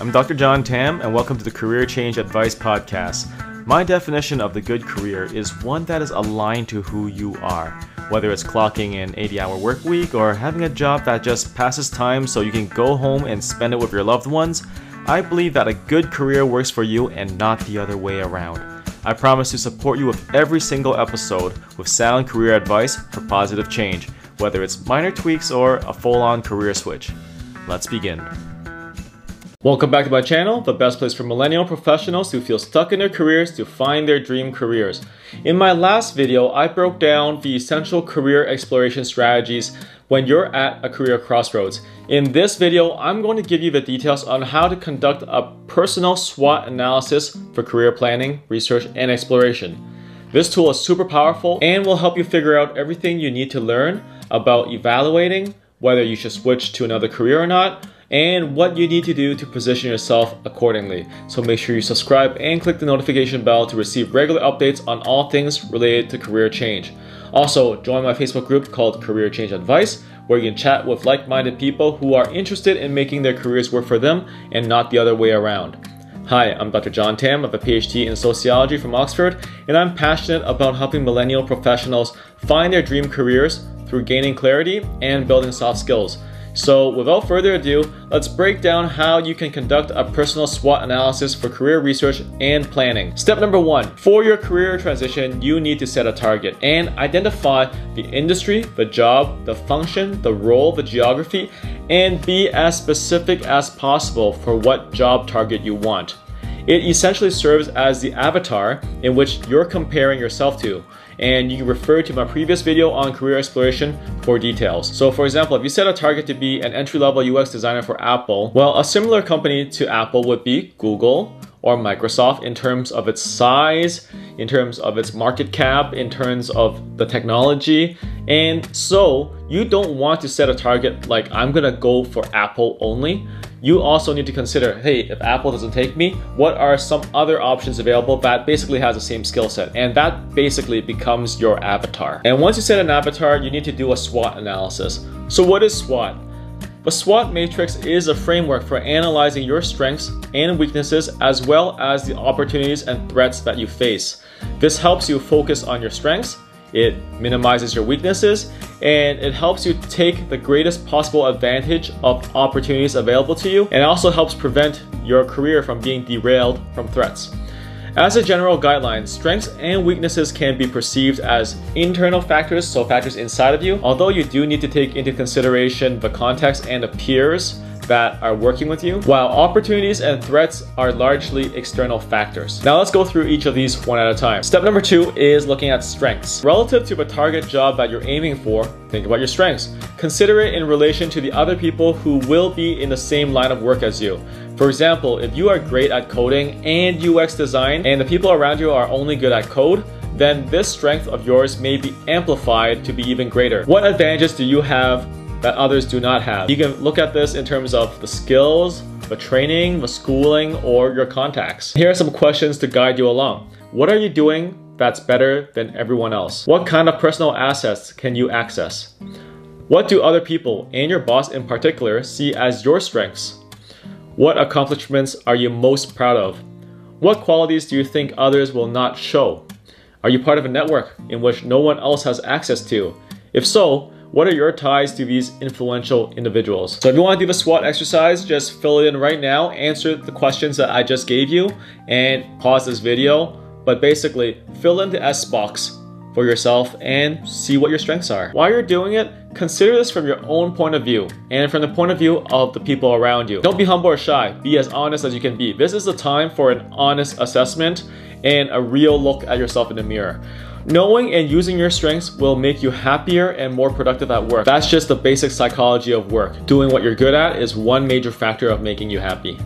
I'm Dr. John Tam, and welcome to the Career Change Advice Podcast. My definition of the good career is one that is aligned to who you are, whether it's clocking an 80 hour work week or having a job that just passes time so you can go home and spend it with your loved ones. I believe that a good career works for you and not the other way around. I promise to support you with every single episode with sound career advice for positive change, whether it's minor tweaks or a full on career switch. Let's begin. Welcome back to my channel, the best place for millennial professionals who feel stuck in their careers to find their dream careers. In my last video, I broke down the essential career exploration strategies when you're at a career crossroads. In this video, I'm going to give you the details on how to conduct a personal SWOT analysis for career planning, research, and exploration. This tool is super powerful and will help you figure out everything you need to learn about evaluating whether you should switch to another career or not, and what you need to do to position yourself accordingly. So make sure you subscribe and click the notification bell to receive regular updates on all things related to career change. Also, join my Facebook group called Career Change Advice, where you can chat with like minded people who are interested in making their careers work for them and not the other way around. Hi, I'm Dr. John Tam of a PhD in sociology from Oxford, and I'm passionate about helping millennial professionals find their dream careers through gaining clarity and building soft skills. So without further ado, let's break down how you can conduct a personal SWOT analysis for career research and planning. Step number one, for your career transition, you need to set a target and identify the industry, the job, the function, the role, the geography, and be as specific as possible for what job target you want. It essentially serves as the avatar in which you're comparing yourself to and you can refer to my previous video on career exploration for details. So for example, if you set a target to be an entry-level UX designer for Apple, well, a similar company to Apple would be Google, or Microsoft in terms of its size, in terms of its market cap, in terms of the technology. And so you don't want to set a target like I'm gonna go for Apple only you also need to consider, hey, if Apple doesn't take me, what are some other options available that basically has the same skill set? And that basically becomes your avatar. And once you set an avatar, you need to do a SWOT analysis. So what is SWOT? The SWOT matrix is a framework for analyzing your strengths and weaknesses as well as the opportunities and threats that you face. This helps you focus on your strengths it minimizes your weaknesses and it helps you take the greatest possible advantage of opportunities available to you and also helps prevent your career from being derailed from threats. As a general guideline, strengths and weaknesses can be perceived as internal factors, so factors inside of you, although you do need to take into consideration the context and the peers that are working with you, while opportunities and threats are largely external factors. Now let's go through each of these one at a time. Step number two is looking at strengths. Relative to the target job that you're aiming for, think about your strengths. Consider it in relation to the other people who will be in the same line of work as you. For example, if you are great at coding and UX design and the people around you are only good at code, then this strength of yours may be amplified to be even greater. What advantages do you have that others do not have. You can look at this in terms of the skills, the training, the schooling, or your contacts. Here are some questions to guide you along. What are you doing that's better than everyone else? What kind of personal assets can you access? What do other people, and your boss in particular, see as your strengths? What accomplishments are you most proud of? What qualities do you think others will not show? Are you part of a network in which no one else has access to? If so, what are your ties to these influential individuals? So if you want to do the SWOT exercise, just fill it in right now, answer the questions that I just gave you, and pause this video. But basically, fill in the S box for yourself and see what your strengths are. While you're doing it, consider this from your own point of view and from the point of view of the people around you. Don't be humble or shy. Be as honest as you can be. This is the time for an honest assessment and a real look at yourself in the mirror. Knowing and using your strengths will make you happier and more productive at work. That's just the basic psychology of work. Doing what you're good at is one major factor of making you happy.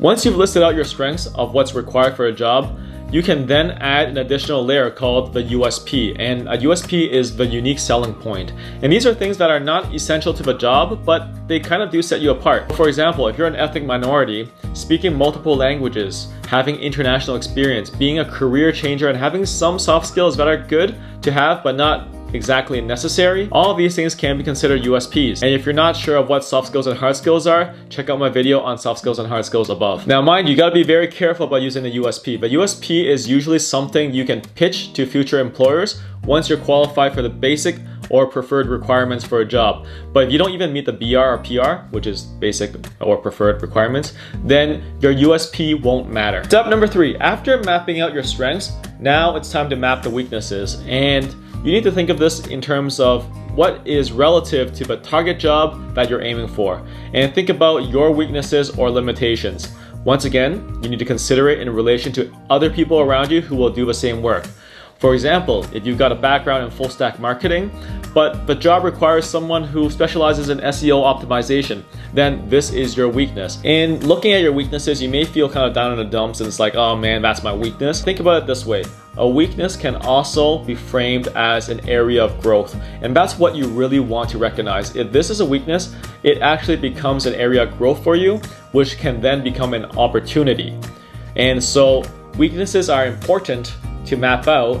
Once you've listed out your strengths of what's required for a job, you can then add an additional layer called the USP. And a USP is the unique selling point. And these are things that are not essential to the job, but they kind of do set you apart. For example, if you're an ethnic minority, speaking multiple languages, having international experience, being a career changer, and having some soft skills that are good to have, but not exactly necessary, all these things can be considered USPs. And if you're not sure of what soft skills and hard skills are, check out my video on soft skills and hard skills above. Now mind you, gotta be very careful about using the USP, but USP is usually something you can pitch to future employers once you're qualified for the basic or preferred requirements for a job. But if you don't even meet the BR or PR, which is basic or preferred requirements, then your USP won't matter. Step number three, after mapping out your strengths, now it's time to map the weaknesses. And you need to think of this in terms of what is relative to the target job that you're aiming for. And think about your weaknesses or limitations. Once again, you need to consider it in relation to other people around you who will do the same work. For example, if you've got a background in full stack marketing, but the job requires someone who specializes in SEO optimization, then this is your weakness. In looking at your weaknesses, you may feel kind of down in the dumps and it's like, oh man, that's my weakness. Think about it this way. A weakness can also be framed as an area of growth, and that's what you really want to recognize. If this is a weakness, it actually becomes an area of growth for you, which can then become an opportunity. And so, weaknesses are important to map out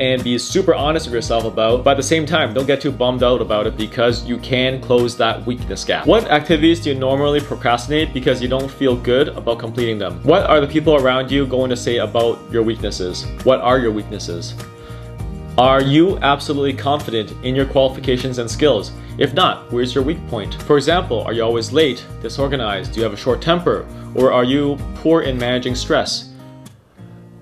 and be super honest with yourself about, but at the same time, don't get too bummed out about it because you can close that weakness gap. What activities do you normally procrastinate because you don't feel good about completing them? What are the people around you going to say about your weaknesses? What are your weaknesses? Are you absolutely confident in your qualifications and skills? If not, where's your weak point? For example, are you always late, disorganized, do you have a short temper, or are you poor in managing stress?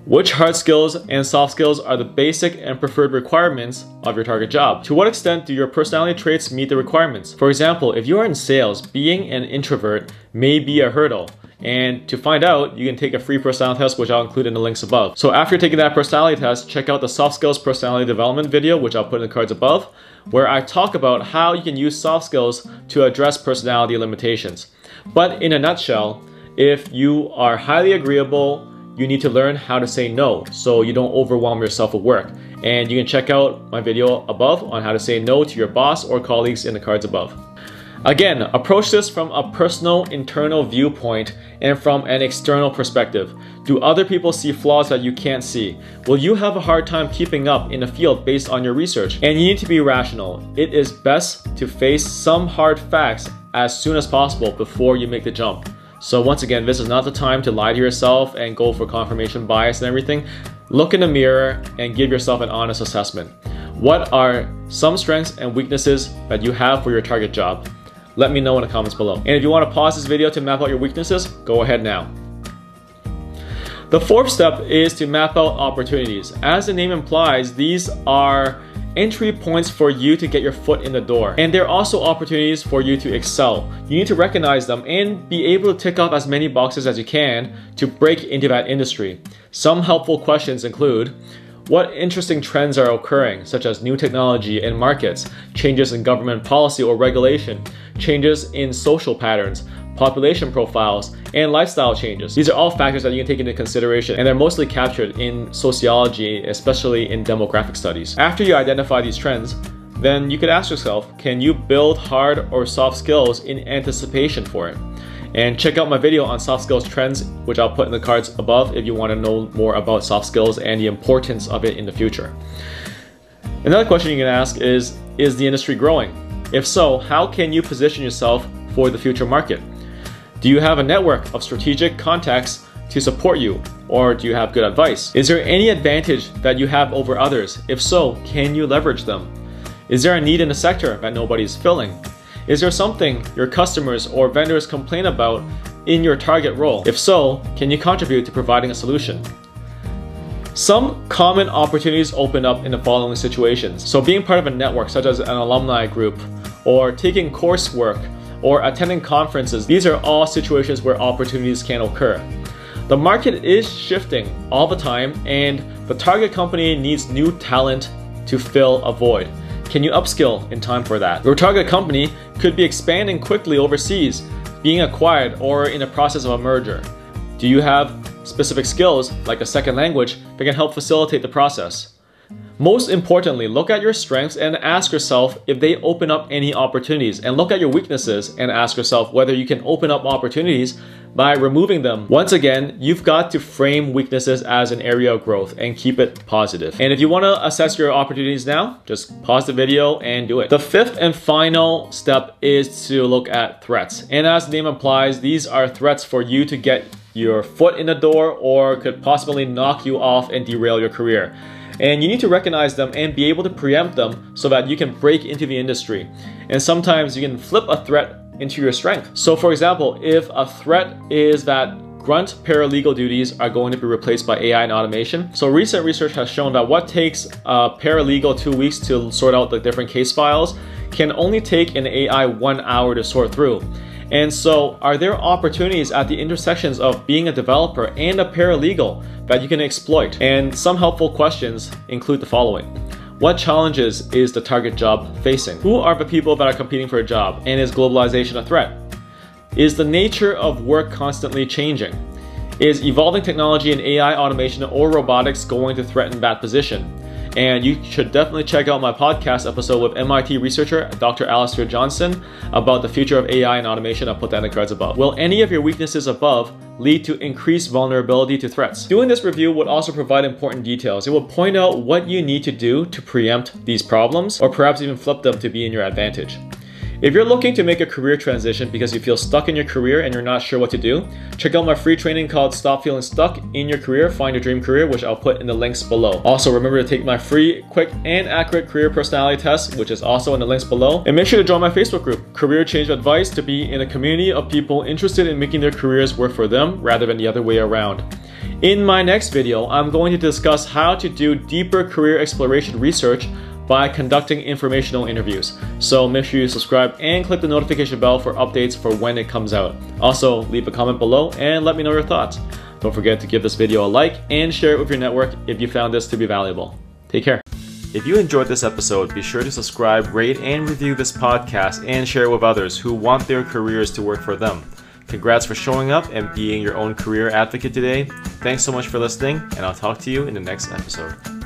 Which hard skills and soft skills are the basic and preferred requirements of your target job? To what extent do your personality traits meet the requirements? For example, if you are in sales, being an introvert may be a hurdle. And to find out, you can take a free personality test, which I'll include in the links above. So after taking that personality test, check out the soft skills personality development video, which I'll put in the cards above, where I talk about how you can use soft skills to address personality limitations. But in a nutshell, if you are highly agreeable, you need to learn how to say no so you don't overwhelm yourself with work. And you can check out my video above on how to say no to your boss or colleagues in the cards above. Again, approach this from a personal internal viewpoint and from an external perspective. Do other people see flaws that you can't see? Will you have a hard time keeping up in a field based on your research? And you need to be rational. It is best to face some hard facts as soon as possible before you make the jump. So once again, this is not the time to lie to yourself and go for confirmation bias and everything. Look in the mirror and give yourself an honest assessment. What are some strengths and weaknesses that you have for your target job? Let me know in the comments below. And if you want to pause this video to map out your weaknesses, go ahead now. The fourth step is to map out opportunities. As the name implies, these are entry points for you to get your foot in the door. And there are also opportunities for you to excel. You need to recognize them and be able to tick off as many boxes as you can to break into that industry. Some helpful questions include, what interesting trends are occurring, such as new technology in markets, changes in government policy or regulation, changes in social patterns, population profiles, and lifestyle changes. These are all factors that you can take into consideration and they're mostly captured in sociology, especially in demographic studies. After you identify these trends, then you could ask yourself, can you build hard or soft skills in anticipation for it? And check out my video on soft skills trends, which I'll put in the cards above if you want to know more about soft skills and the importance of it in the future. Another question you can ask is, is the industry growing? If so, how can you position yourself for the future market? Do you have a network of strategic contacts to support you? Or do you have good advice? Is there any advantage that you have over others? If so, can you leverage them? Is there a need in the sector that nobody's filling? Is there something your customers or vendors complain about in your target role? If so, can you contribute to providing a solution? Some common opportunities open up in the following situations. So being part of a network such as an alumni group or taking coursework or attending conferences, these are all situations where opportunities can occur. The market is shifting all the time and the target company needs new talent to fill a void. Can you upskill in time for that? Your target company could be expanding quickly overseas, being acquired, or in the process of a merger. Do you have specific skills, like a second language, that can help facilitate the process? Most importantly, look at your strengths and ask yourself if they open up any opportunities. And look at your weaknesses and ask yourself whether you can open up opportunities by removing them. Once again, you've got to frame weaknesses as an area of growth and keep it positive. And if you want to assess your opportunities now, just pause the video and do it. The fifth and final step is to look at threats. And as the name implies, these are threats for you to get your foot in the door or could possibly knock you off and derail your career. And you need to recognize them and be able to preempt them so that you can break into the industry. And sometimes you can flip a threat into your strength. So for example, if a threat is that grunt paralegal duties are going to be replaced by AI and automation. So recent research has shown that what takes a paralegal two weeks to sort out the different case files can only take an AI one hour to sort through. And so, are there opportunities at the intersections of being a developer and a paralegal that you can exploit? And some helpful questions include the following. What challenges is the target job facing? Who are the people that are competing for a job? And is globalization a threat? Is the nature of work constantly changing? Is evolving technology and AI automation or robotics going to threaten that position? And you should definitely check out my podcast episode with MIT researcher Dr. Alastair Johnson about the future of AI and automation. I'll put that in the cards above. Will any of your weaknesses above lead to increased vulnerability to threats? Doing this review would also provide important details. It will point out what you need to do to preempt these problems or perhaps even flip them to be in your advantage. If you're looking to make a career transition because you feel stuck in your career and you're not sure what to do, check out my free training called Stop Feeling Stuck in Your Career, Find Your Dream Career, which I'll put in the links below. Also, remember to take my free, quick, and accurate career personality test, which is also in the links below. And make sure to join my Facebook group, Career Change Advice, to be in a community of people interested in making their careers work for them rather than the other way around. In my next video, I'm going to discuss how to do deeper career exploration research by conducting informational interviews. So make sure you subscribe and click the notification bell for updates for when it comes out. Also, leave a comment below and let me know your thoughts. Don't forget to give this video a like and share it with your network if you found this to be valuable. Take care. If you enjoyed this episode, be sure to subscribe, rate, and review this podcast and share it with others who want their careers to work for them. Congrats for showing up and being your own career advocate today. Thanks so much for listening, and I'll talk to you in the next episode.